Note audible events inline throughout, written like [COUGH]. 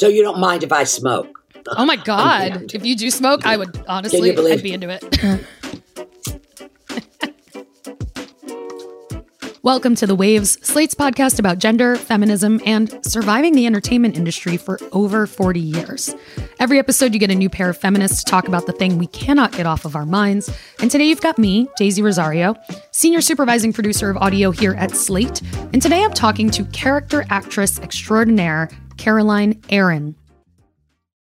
So you don't mind if I smoke? Oh my god! If you do smoke, I would honestly, I'd be into it. [LAUGHS] Welcome to The Waves, Slate's podcast about gender, feminism, and surviving the entertainment industry for over 40 years. Every episode, you get a new pair of feminists to talk about the thing we cannot get off of our minds. And today, you've got me, Daisy Rosario, senior supervising producer of audio here at Slate. And today, I'm talking to character actress extraordinaire Caroline Aaron.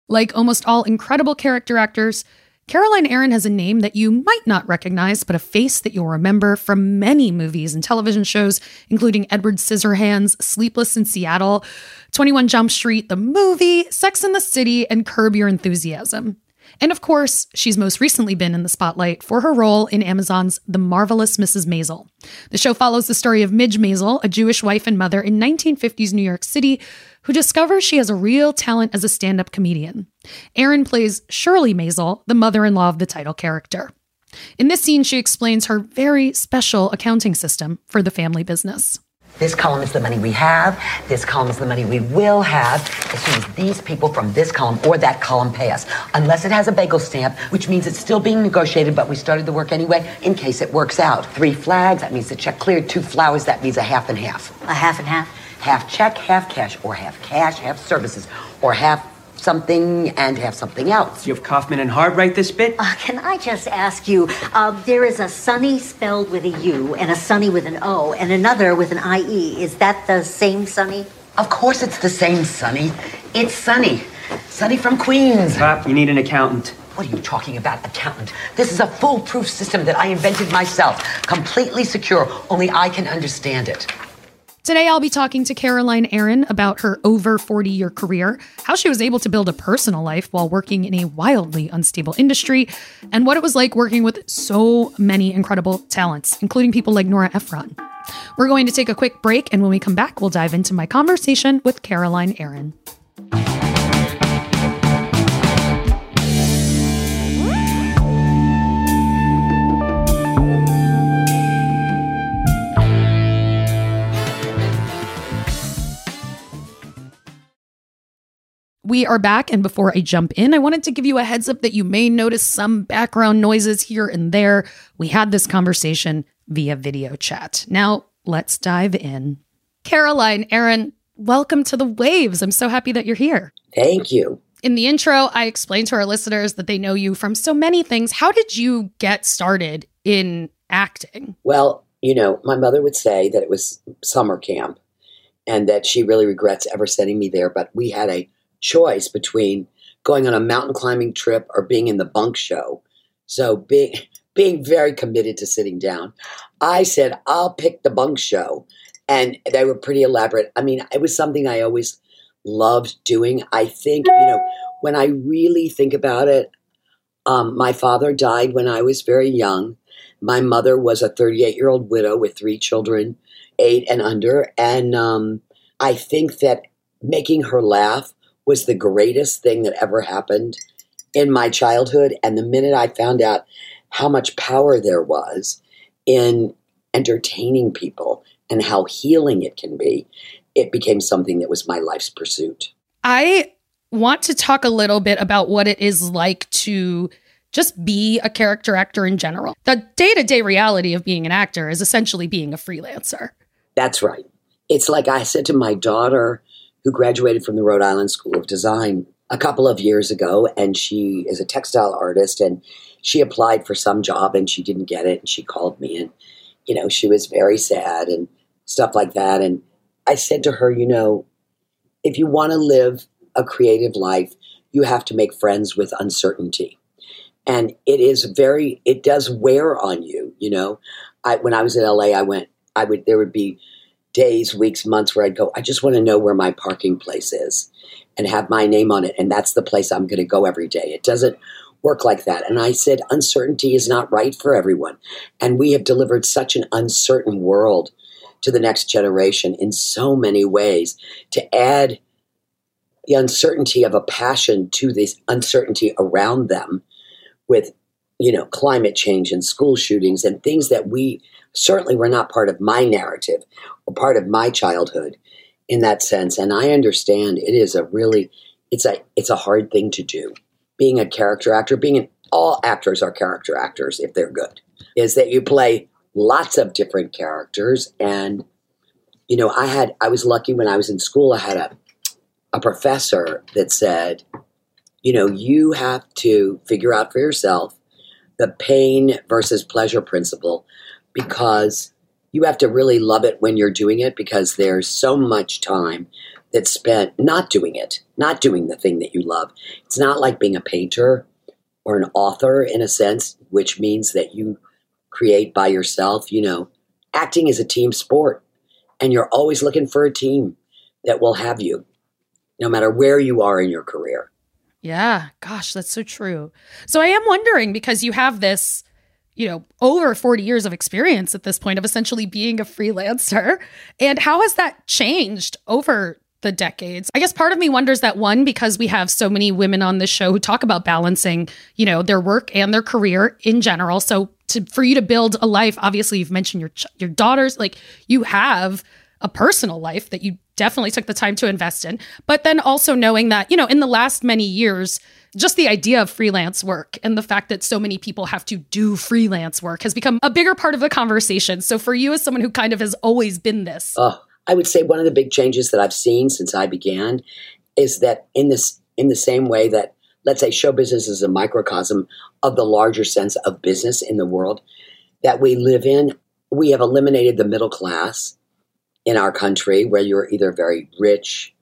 Like almost all incredible character actors, Caroline Aaron has a name that you might not recognize, but a face that you'll remember from many movies and television shows, including Edward Scissorhands, Sleepless in Seattle, 21 Jump Street, the movie, Sex and the City, and Curb Your Enthusiasm. And of course, she's most recently been in the spotlight for her role in Amazon's The Marvelous Mrs. Maisel. The show follows the story of Midge Maisel, a Jewish wife and mother in 1950s New York City, who discovers she has a real talent as a stand up comedian. Aaron plays Shirley Maisel, the mother in law of the title character. In this scene, she explains her very special accounting system for the family business. This column is the money we have. This column is the money we will have as soon as these people from this column or that column pay us. Unless it has a bagel stamp, which means it's still being negotiated, but we started the work anyway in case it works out. Three flags, that means the check cleared. Two flowers, that means a half and half. A half and half? Half check, half cash, or half cash, half services, or half something and have something else. You have Kaufman and Hart write this bit? Uh, can I just ask you? Uh, there is a Sunny spelled with a U and a Sunny with an O and another with an IE. Is that the same Sunny? Of course it's the same, Sunny. It's Sunny. Sunny from Queens. Pop, you need an accountant. What are you talking about, accountant? This is a foolproof system that I invented myself. Completely secure. Only I can understand it. Today, I'll be talking to Caroline Aaron about her over 40 year career, how she was able to build a personal life while working in a wildly unstable industry, and what it was like working with so many incredible talents, including people like Nora Ephron. We're going to take a quick break, and when we come back, we'll dive into my conversation with Caroline Aaron. We are back, and before I jump in, I wanted to give you a heads up that you may notice some background noises here and there. We had this conversation via video chat. Now, let's dive in. Caroline, Aaron, welcome to the Waves. I'm so happy that you're here. Thank you. In the intro, I explained to our listeners that they know you from so many things. How did you get started in acting? Well, you know, my mother would say that it was summer camp and that she really regrets ever sending me there, but we had a choice between going on a mountain climbing trip or being in the bunk show. So being [LAUGHS] being very committed to sitting down, I said I'll pick the bunk show, and they were pretty elaborate. I mean, it was something I always loved doing. I think you know when I really think about it, um, my father died when I was very young. My mother was a 38 year old widow with three children, eight and under, and um, I think that making her laugh was the greatest thing that ever happened in my childhood. And the minute I found out how much power there was in entertaining people and how healing it can be, it became something that was my life's pursuit. I want to talk a little bit about what it is like to just be a character actor in general. The day to day reality of being an actor is essentially being a freelancer. That's right. It's like I said to my daughter, who graduated from the Rhode Island School of Design a couple of years ago, and she is a textile artist, and she applied for some job and she didn't get it, and she called me, and you know she was very sad and stuff like that, and I said to her, you know, if you want to live a creative life, you have to make friends with uncertainty, and it is very, it does wear on you, you know. I when I was in LA, I went, I would there would be days, weeks, months where I'd go, I just want to know where my parking place is and have my name on it. And that's the place I'm going to go every day. It doesn't work like that. And I said, uncertainty is not right for everyone. And we have delivered such an uncertain world to the next generation in so many ways. To add the uncertainty of a passion to this uncertainty around them with, you know, climate change and school shootings and things that we certainly were not part of my narrative or part of my childhood in that sense. And I understand it is a really it's a it's a hard thing to do. Being a character actor, being an all actors are character actors if they're good. Is that you play lots of different characters and you know, I had I was lucky when I was in school I had a a professor that said, you know, you have to figure out for yourself the pain versus pleasure principle because you have to really love it when you're doing it because there's so much time that's spent not doing it, not doing the thing that you love. It's not like being a painter or an author in a sense, which means that you create by yourself. You know, acting is a team sport, and you're always looking for a team that will have you, no matter where you are in your career. Yeah, gosh, that's so true. So I am wondering because you have this, you know, over 40 years of experience at this point of essentially being a freelancer. And how has that changed over the decades? I guess part of me wonders that one, because we have so many women on this show who talk about balancing, you know, their work and their career in general. So to, for you to build a life, obviously you've mentioned your, your daughters, like you have a personal life that you definitely took the time to invest in. But then also knowing that, you know, in the last many years, just the idea of freelance work and the fact that so many people have to do freelance work has become a bigger part of the conversation. So for you as someone who kind of has always been this. Oh, I would say one of the big changes that I've seen since I began is that in this in the same way that let's say show business is a microcosm of the larger sense of business in the world that we live in, we have eliminated the middle class in our country where you're either very rich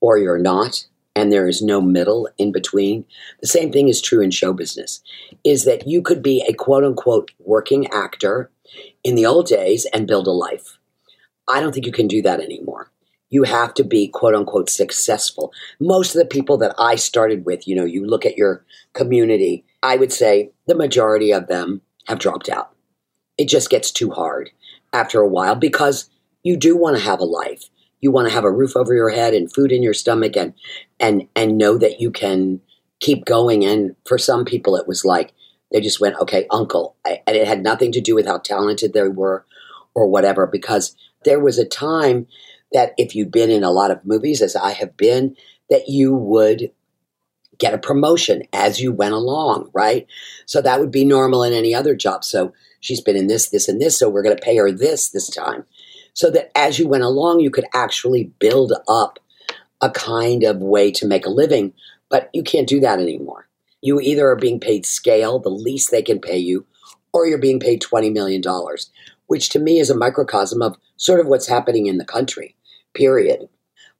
or you're not and there is no middle in between. The same thing is true in show business is that you could be a quote unquote working actor in the old days and build a life. I don't think you can do that anymore. You have to be quote unquote successful. Most of the people that i started with you know you look at your community i would say the majority of them have dropped out. It just gets too hard after a while because you do want to have a life. You want to have a roof over your head and food in your stomach and and and know that you can keep going. And for some people, it was like they just went, okay, uncle, and it had nothing to do with how talented they were or whatever. Because there was a time that if you'd been in a lot of movies, as I have been, that you would get a promotion as you went along, right? So that would be normal in any other job. So she's been in this, this, and this, so we're going to pay her this this time so that as you went along, you could actually build up a kind of way to make a living. But you can't do that anymore. You either are being paid scale, the least they can pay you, or you're being paid $20 million, which to me is a microcosm of sort of what's happening in the country, period.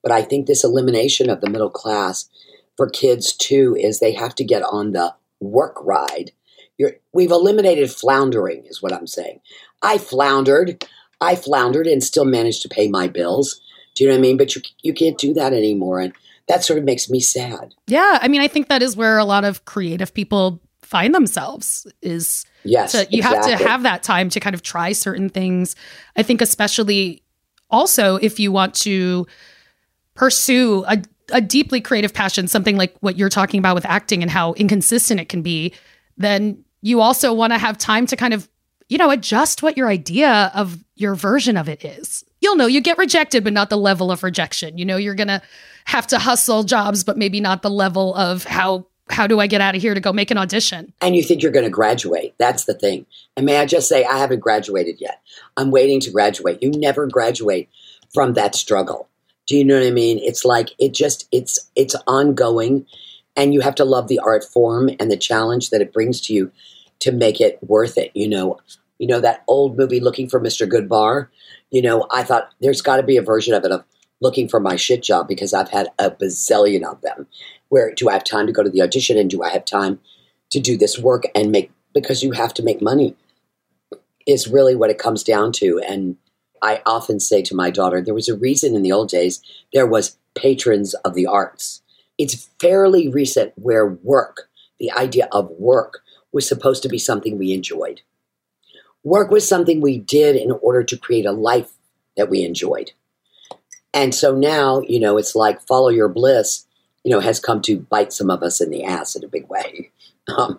But I think this elimination of the middle class for kids too is they have to get on the work ride. You're, we've eliminated floundering, is what I'm saying. I floundered. I floundered and still managed to pay my bills. Do you know what I mean? But you you can't do that anymore, and that sort of makes me sad. Yeah, I mean, I think that is where a lot of creative people find themselves is yes to, you exactly. have to have that time to kind of try certain things i think especially also if you want to pursue a, a deeply creative passion something like what you're talking about with acting and how inconsistent it can be then you also want to have time to kind of you know, adjust what your idea of your version of it is. You'll know you get rejected, but not the level of rejection. You know, you're going to have to hustle jobs, but maybe not the level of how how do I get out of here to go make an audition? And you think you're going to graduate. That's the thing. And may I just say, I haven't graduated yet. I'm waiting to graduate. You never graduate from that struggle. Do you know what I mean? It's like it just it's it's ongoing and you have to love the art form and the challenge that it brings to you to make it worth it. You know, you know that old movie Looking for Mr. Goodbar. You know, I thought there's got to be a version of it of looking for my shit job because I've had a bazillion of them. Where do I have time to go to the audition and do I have time to do this work and make because you have to make money is really what it comes down to. And I often say to my daughter, there was a reason in the old days there was patrons of the arts. It's fairly recent where work, the idea of work, was supposed to be something we enjoyed. Work was something we did in order to create a life that we enjoyed. And so now, you know, it's like follow your bliss, you know, has come to bite some of us in the ass in a big way, [LAUGHS] um,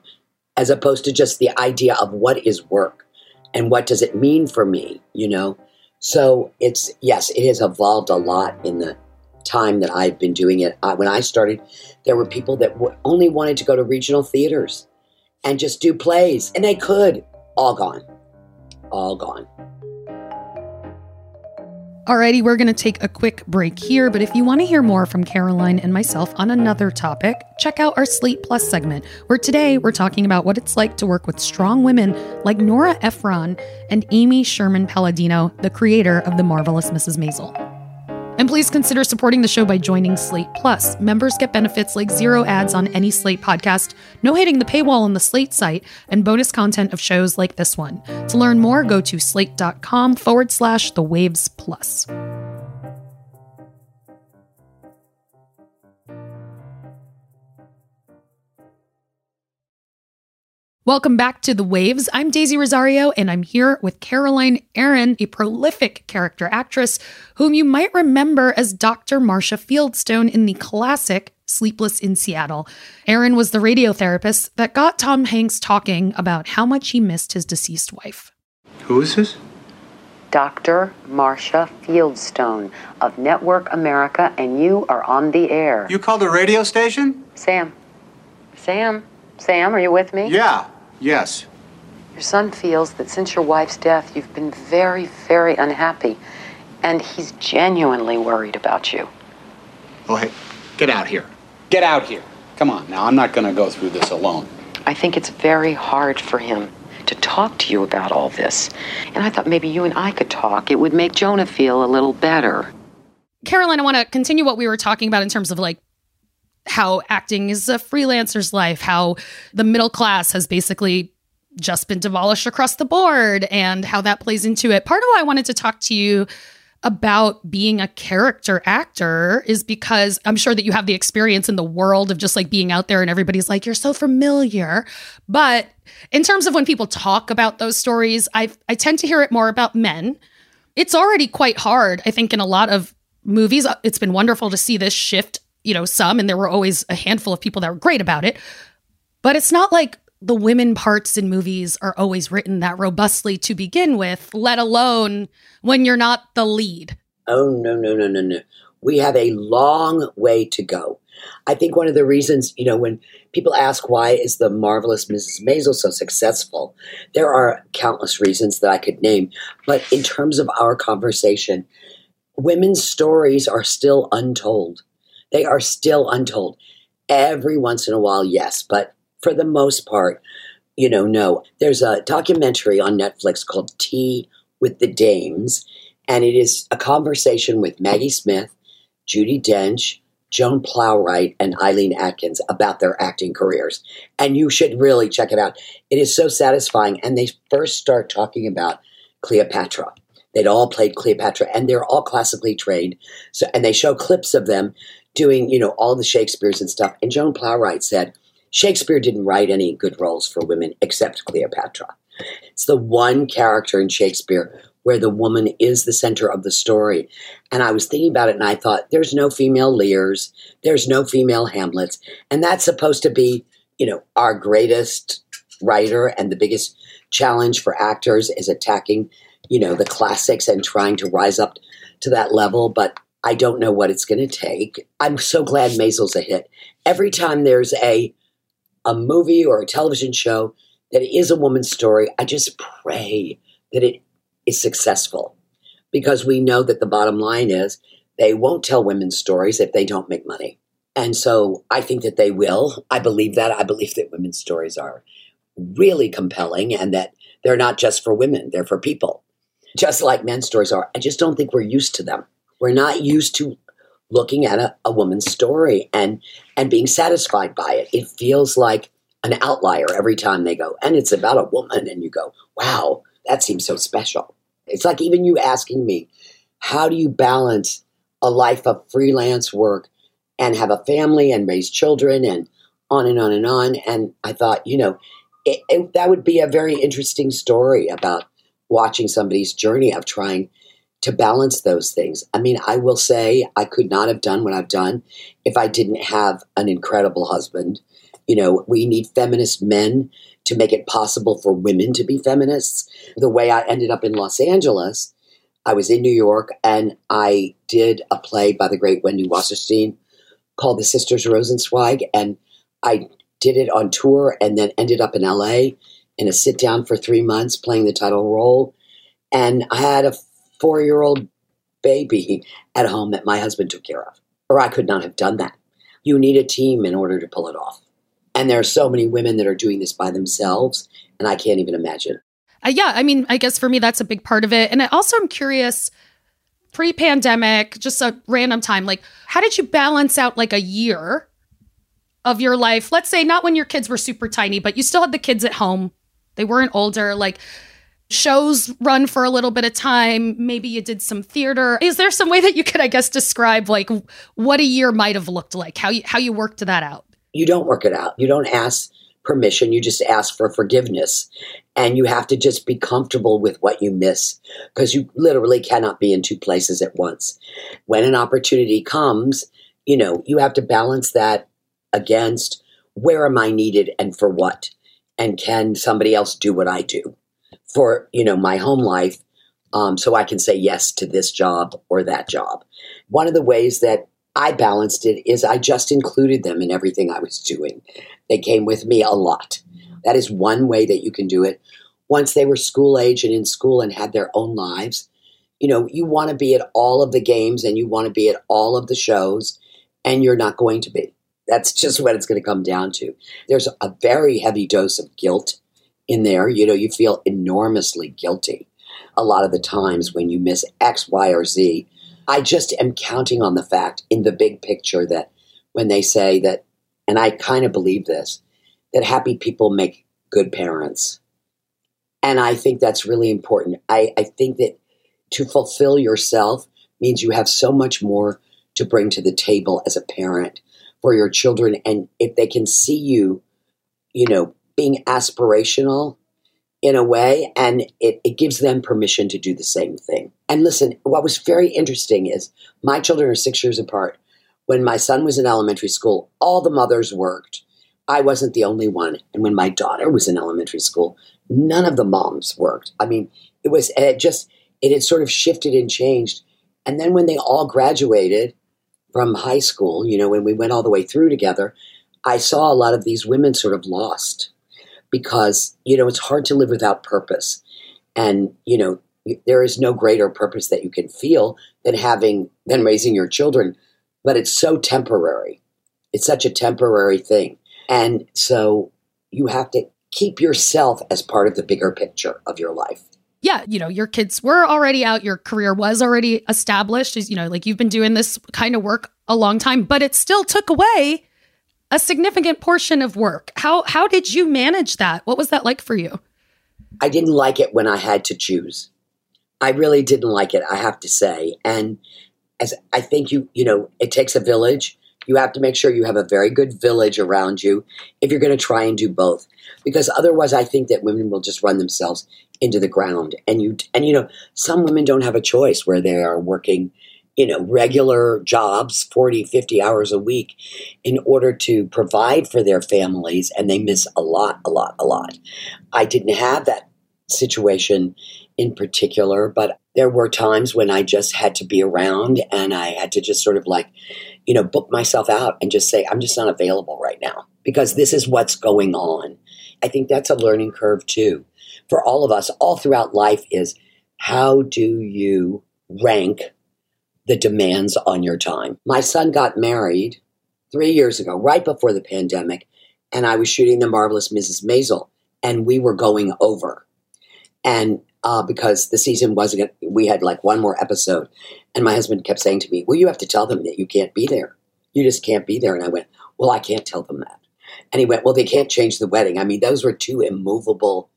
as opposed to just the idea of what is work and what does it mean for me, you know? So it's, yes, it has evolved a lot in the time that I've been doing it. I, when I started, there were people that w- only wanted to go to regional theaters and just do plays, and they could. All gone. All gone. Alrighty, we're going to take a quick break here, but if you want to hear more from Caroline and myself on another topic, check out our Slate Plus segment, where today we're talking about what it's like to work with strong women like Nora Ephron and Amy Sherman Palladino, the creator of The Marvelous Mrs. Maisel. And please consider supporting the show by joining Slate Plus. Members get benefits like zero ads on any Slate podcast, no hitting the paywall on the Slate site, and bonus content of shows like this one. To learn more, go to slate.com forward slash the waves plus. Welcome back to The Waves. I'm Daisy Rosario, and I'm here with Caroline Aaron, a prolific character actress whom you might remember as Dr. Marcia Fieldstone in the classic Sleepless in Seattle. Aaron was the radiotherapist that got Tom Hanks talking about how much he missed his deceased wife. Who is this? Dr. Marcia Fieldstone of Network America, and you are on the air. You called a radio station? Sam. Sam. Sam, are you with me? Yeah. Yes. Your son feels that since your wife's death, you've been very, very unhappy. And he's genuinely worried about you. Oh, hey, get out here. Get out here. Come on, now, I'm not going to go through this alone. I think it's very hard for him to talk to you about all this. And I thought maybe you and I could talk. It would make Jonah feel a little better. Caroline, I want to continue what we were talking about in terms of like how acting is a freelancer's life, how the middle class has basically just been demolished across the board, and how that plays into it. Part of why I wanted to talk to you about being a character actor is because I'm sure that you have the experience in the world of just like being out there and everybody's like, you're so familiar. But in terms of when people talk about those stories, I I tend to hear it more about men. It's already quite hard, I think, in a lot of movies. It's been wonderful to see this shift, you know, some, and there were always a handful of people that were great about it. But it's not like the women parts in movies are always written that robustly to begin with, let alone when you're not the lead. Oh, no, no, no, no, no. We have a long way to go. I think one of the reasons, you know, when people ask why is the marvelous Mrs. Maisel so successful, there are countless reasons that I could name. But in terms of our conversation, women's stories are still untold. They are still untold. Every once in a while, yes, but for the most part, you know, no. There's a documentary on Netflix called Tea with the Dames, and it is a conversation with Maggie Smith, Judi Dench, Joan Plowright, and Eileen Atkins about their acting careers. And you should really check it out. It is so satisfying. And they first start talking about Cleopatra. They'd all played Cleopatra, and they're all classically trained. So, and they show clips of them doing, you know, all the Shakespeare's and stuff. And Joan Plowright said, Shakespeare didn't write any good roles for women except Cleopatra. It's the one character in Shakespeare where the woman is the center of the story. And I was thinking about it and I thought, there's no female Lears, there's no female Hamlets. And that's supposed to be, you know, our greatest writer and the biggest challenge for actors is attacking, you know, the classics and trying to rise up to that level. But I don't know what it's going to take. I'm so glad Maisel's a hit. Every time there's a a movie or a television show that is a woman's story, I just pray that it is successful because we know that the bottom line is they won't tell women's stories if they don't make money. And so I think that they will. I believe that. I believe that women's stories are really compelling and that they're not just for women, they're for people, just like men's stories are. I just don't think we're used to them. We're not used to looking at a, a woman's story and and being satisfied by it. It feels like an outlier every time they go, and it's about a woman, and you go, wow, that seems so special. It's like even you asking me, how do you balance a life of freelance work and have a family and raise children and on and on and on? And I thought, you know, it, it, that would be a very interesting story about watching somebody's journey of trying to balance those things. I mean, I will say I could not have done what I've done if I didn't have an incredible husband. You know, we need feminist men to make it possible for women to be feminists. The way I ended up in Los Angeles, I was in New York and I did a play by the great Wendy Wasserstein called The Sisters Rosenzweig. And I did it on tour and then ended up in LA in a sit down for three months playing the title role. And I had a four year old baby [LAUGHS] at home that my husband took care of, or I could not have done that. You need a team in order to pull it off. And there are so many women that are doing this by themselves, and I can't even imagine. Uh, yeah, I mean, I guess for me, that's a big part of it. And I also am curious pre pandemic, just a random time, like, how did you balance out like a year of your life? Let's say not when your kids were super tiny, but you still had the kids at home, they weren't older. Like, shows run for a little bit of time. Maybe you did some theater. Is there some way that you could i guess describe like what a year might have looked like? How you how you worked that out? You don't work it out. You don't ask permission. You just ask for forgiveness. And you have to just be comfortable with what you miss because you literally cannot be in two places at once. When an opportunity comes, you know, you have to balance that against where am I needed and for what? And can somebody else do what I do for, you know, my home life? Um, so I can say yes to this job or that job. One of the ways that I balanced it is I just included them in everything I was doing. They came with me a lot. That is one way that you can do it. Once they were school age and in school and had their own lives, you know, you want to be at all of the games and you want to be at all of the shows, and you're not going to be. That's just what it's going to come down to. There's a very heavy dose of guilt in there. You know, you feel enormously guilty a lot of the times when you miss X, Y, or Z. I just am counting on the fact in the big picture that when they say that, and I kind of believe this, that happy people make good parents. And I think that's really important. I, I think that to fulfill yourself means you have so much more to bring to the table as a parent for your children. And if they can see you, you know, being aspirational in a way, and it, it gives them permission to do the same thing. And listen, what was very interesting is my children are six years apart. When my son was in elementary school, all the mothers worked I wasn't the only one. And when my daughter was in elementary school, none of the moms worked. I mean, it was it just it had sort of shifted and changed. And then when they all graduated from high school, you know, when we went all the way through together, I saw a lot of these women sort of lost because, you know, it's hard to live without purpose. And, you know, there is no greater purpose that you can feel than having than raising your children, but it's so temporary. It's such a temporary thing. And so you have to keep yourself as part of the bigger picture of your life. Yeah, you know, your kids were already out, your career was already established, you know, like you've been doing this kind of work a long time, but it still took away a significant portion of work. How how did you manage that? What was that like for you? I didn't like it when I had to choose. I really didn't like it, I have to say. And as I think you, you know, it takes a village you have to make sure you have a very good village around you if you're going to try and do both. Because otherwise, I think that women will just run themselves into the ground. And you, and you know, some women don't have a choice where they are working, you know, regular jobs, 40, 50 hours a week in order to provide for their families. And they miss a lot, a lot, a lot. I didn't have that situation in particular, but there were times when I just had to be around and I had to just sort of like, you know, book myself out and just say, I'm just not available right now because this is what's going on. I think that's a learning curve too. For all of us, all throughout life, is how do you rank the demands on your time? My son got married three years ago, right before the pandemic, and I was shooting The Marvelous Mrs. Maisel, and we were going over. And uh, because the season wasn't, we had like one more episode. And my husband kept saying to me, Well, you have to tell them that you can't be there. You just can't be there. And I went, Well, I can't tell them that. And he went, Well, they can't change the wedding. I mean, those were two immovable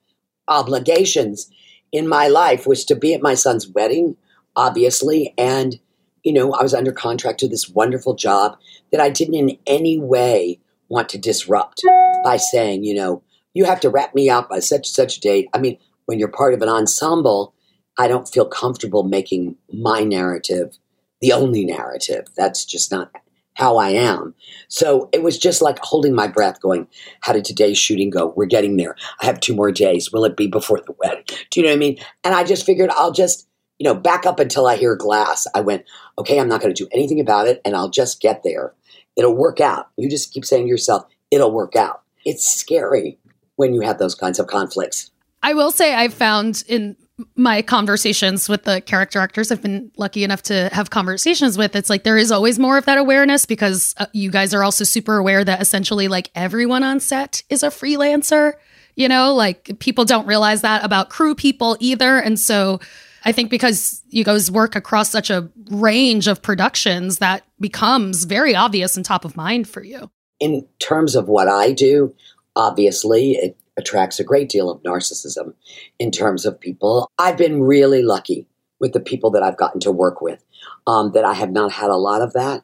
obligations in my life was to be at my son's wedding, obviously. And, you know, I was under contract to this wonderful job that I didn't in any way want to disrupt by saying, you know, you have to wrap me up by such such a date. I mean, when you're part of an ensemble, I don't feel comfortable making my narrative the only narrative. That's just not how I am. So it was just like holding my breath, going, How did today's shooting go? We're getting there. I have two more days. Will it be before the wedding? Do you know what I mean? And I just figured I'll just you know, back up until I hear glass. I went, okay, I'm not going to do anything about it and I'll just get there. It'll work out. You just keep saying to yourself, it'll work out. It's scary when you have those kinds of conflicts. I will say I've found in my conversations with the character actors I've been lucky enough to have conversations with, it's like there is always more of that awareness because uh, you guys are also super aware that essentially like everyone on set is a freelancer. You know, like people don't realize that about crew people either. And so I think because you guys work across such a range of productions, that becomes very obvious and top of mind for you. In terms of what I do, obviously it attracts a great deal of narcissism in terms of people. I've been really lucky with the people that I've gotten to work with, um, that I have not had a lot of that.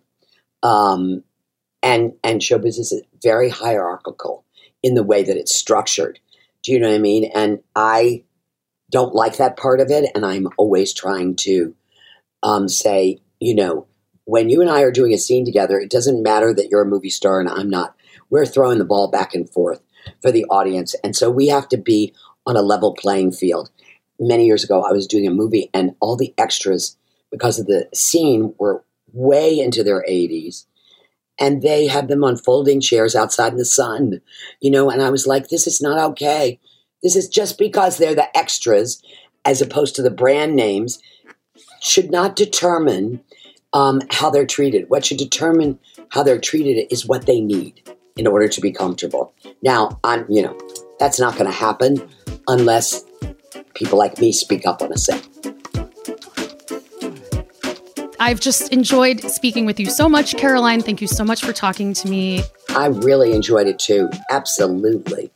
Um, and and show business is very hierarchical in the way that it's structured. Do you know what I mean? And I don't like that part of it, and I'm always trying to um, say, you know, when you and I are doing a scene together, it doesn't matter that you're a movie star and I'm not. We're throwing the ball back and forth for the audience. And so we have to be on a level playing field. Many years ago, I was doing a movie, and all the extras, because of the scene, were way into their 80s. And they had them on folding chairs outside in the sun, you know. And I was like, this is not okay. This is just because they're the extras, as opposed to the brand names, should not determine um, how they're treated. What should determine how they're treated is what they need in order to be comfortable. Now, I'm, you know, that's not going to happen unless people like me speak up on a set. I've just enjoyed speaking with you so much, Caroline. Thank you so much for talking to me. I really enjoyed it too. Absolutely.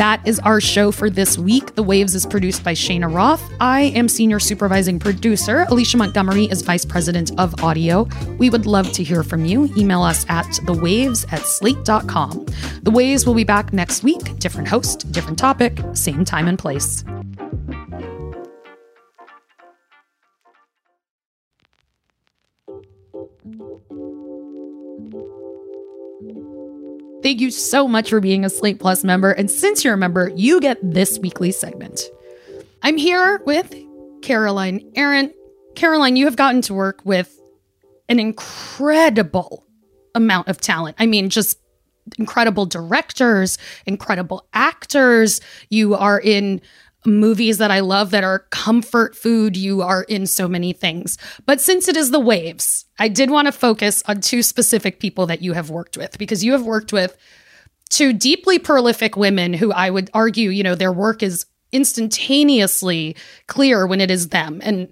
That is our show for this week. The Waves is produced by Cheyna Roth. I am senior supervising producer. Alicia Montgomery is vice president of audio. We would love to hear from you. Email us at thewaves at slate.com. The Waves will be back next week. Different host, different topic, same time and place. Thank you so much for being a Slate Plus member. And since you're a member, you get this weekly segment. I'm here with Caroline Aaron. Caroline, you have gotten to work with an incredible amount of talent. I mean, just incredible directors, incredible actors. You are in movies that I love that are comfort food. You are in so many things. But since it is the waves, I did want to focus on two specific people that you have worked with because you have worked with two deeply prolific women who I would argue, you know, their work is instantaneously clear when it is them. And,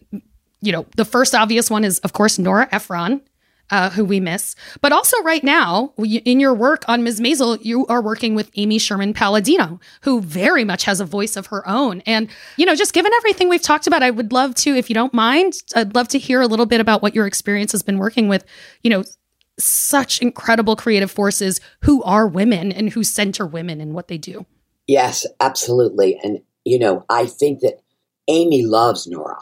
you know, the first obvious one is, of course, Nora Ephron uh, who we miss. But also, right now, in your work on Ms. Maisel, you are working with Amy Sherman Palladino, who very much has a voice of her own. And, you know, just given everything we've talked about, I would love to, if you don't mind, I'd love to hear a little bit about what your experience has been working with, you know, such incredible creative forces who are women and who center women in what they do. Yes, absolutely. And, you know, I think that Amy loves Nora.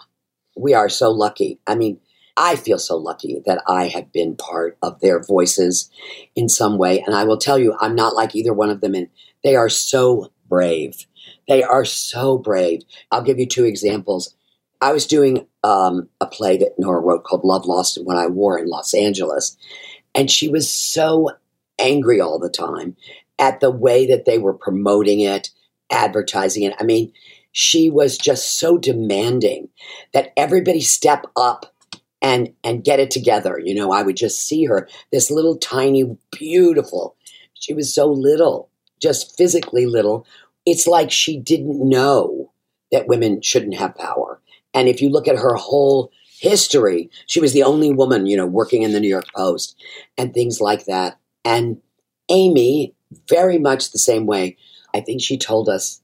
We are so lucky. I mean, I feel so lucky that I have been part of their voices in some way. And I will tell you, I'm not like either one of them. And they are so brave. They are so brave. I'll give you two examples. I was doing um, a play that Nora wrote called Love, Loss, and What I Wore in Los Angeles. And she was so angry all the time at the way that they were promoting it, advertising it. I mean, she was just so demanding that everybody step up and and get it together. You know, I would just see her, this little tiny, beautiful. She was so little, just physically little. It's like she didn't know that women shouldn't have power. And if you look at her whole history, she was the only woman, you know, working in the New York Post and things like that. And Amy, very much the same way. I think she told us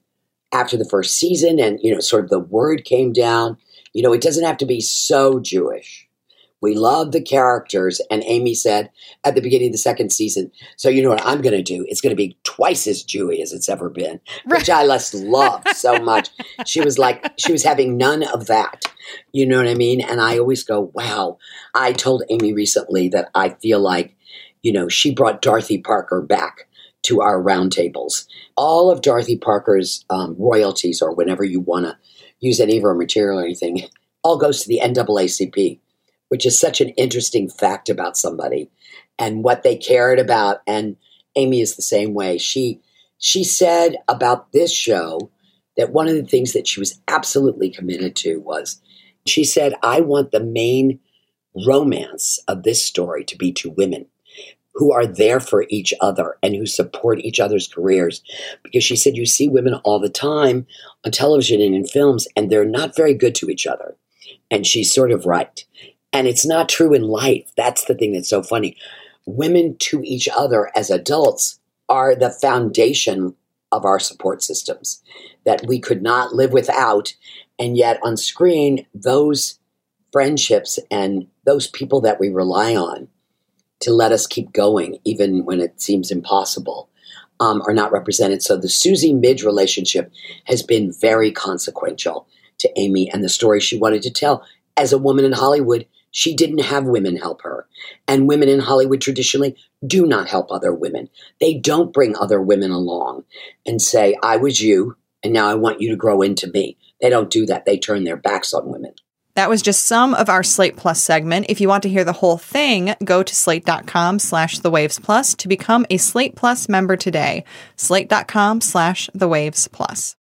after the first season, and you know, sort of the word came down you know, it doesn't have to be so Jewish. We love the characters. And Amy said at the beginning of the second season, so you know what I'm going to do? It's going to be twice as Jewy as it's ever been, which I just love so much. She was like, she was having none of that. You know what I mean? And I always go, wow. I told Amy recently that I feel like, you know, she brought Dorothy Parker back to our roundtables. All of Dorothy Parker's um, royalties, or whenever you want to use any of our material or anything, [LAUGHS] all goes to the NAACP, which is such an interesting fact about somebody and what they cared about. And Amy is the same way. She she said about this show that one of the things that she was absolutely committed to was she said, I want the main romance of this story to be two women who are there for each other and who support each other's careers. Because she said, you see women all the time on television and in films, and they're not very good to each other. And she's sort of right. And it's not true in life. That's the thing that's so funny. Women to each other as adults are the foundation of our support systems that we could not live without. And yet on screen, those friendships and those people that we rely on to let us keep going, even when it seems impossible, um, are not represented. So the Susie Midge relationship has been very consequential to Amy and the story she wanted to tell. As a woman in Hollywood, she didn't have women help her. And women in Hollywood traditionally do not help other women. They don't bring other women along and say, I was you, and now I want you to grow into me. They don't do that. They turn their backs on women. That was just some of our Slate Plus segment. If you want to hear the whole thing, go to slate.com slash the waves plus to become a Slate Plus member today. Slate.com slash the waves plus.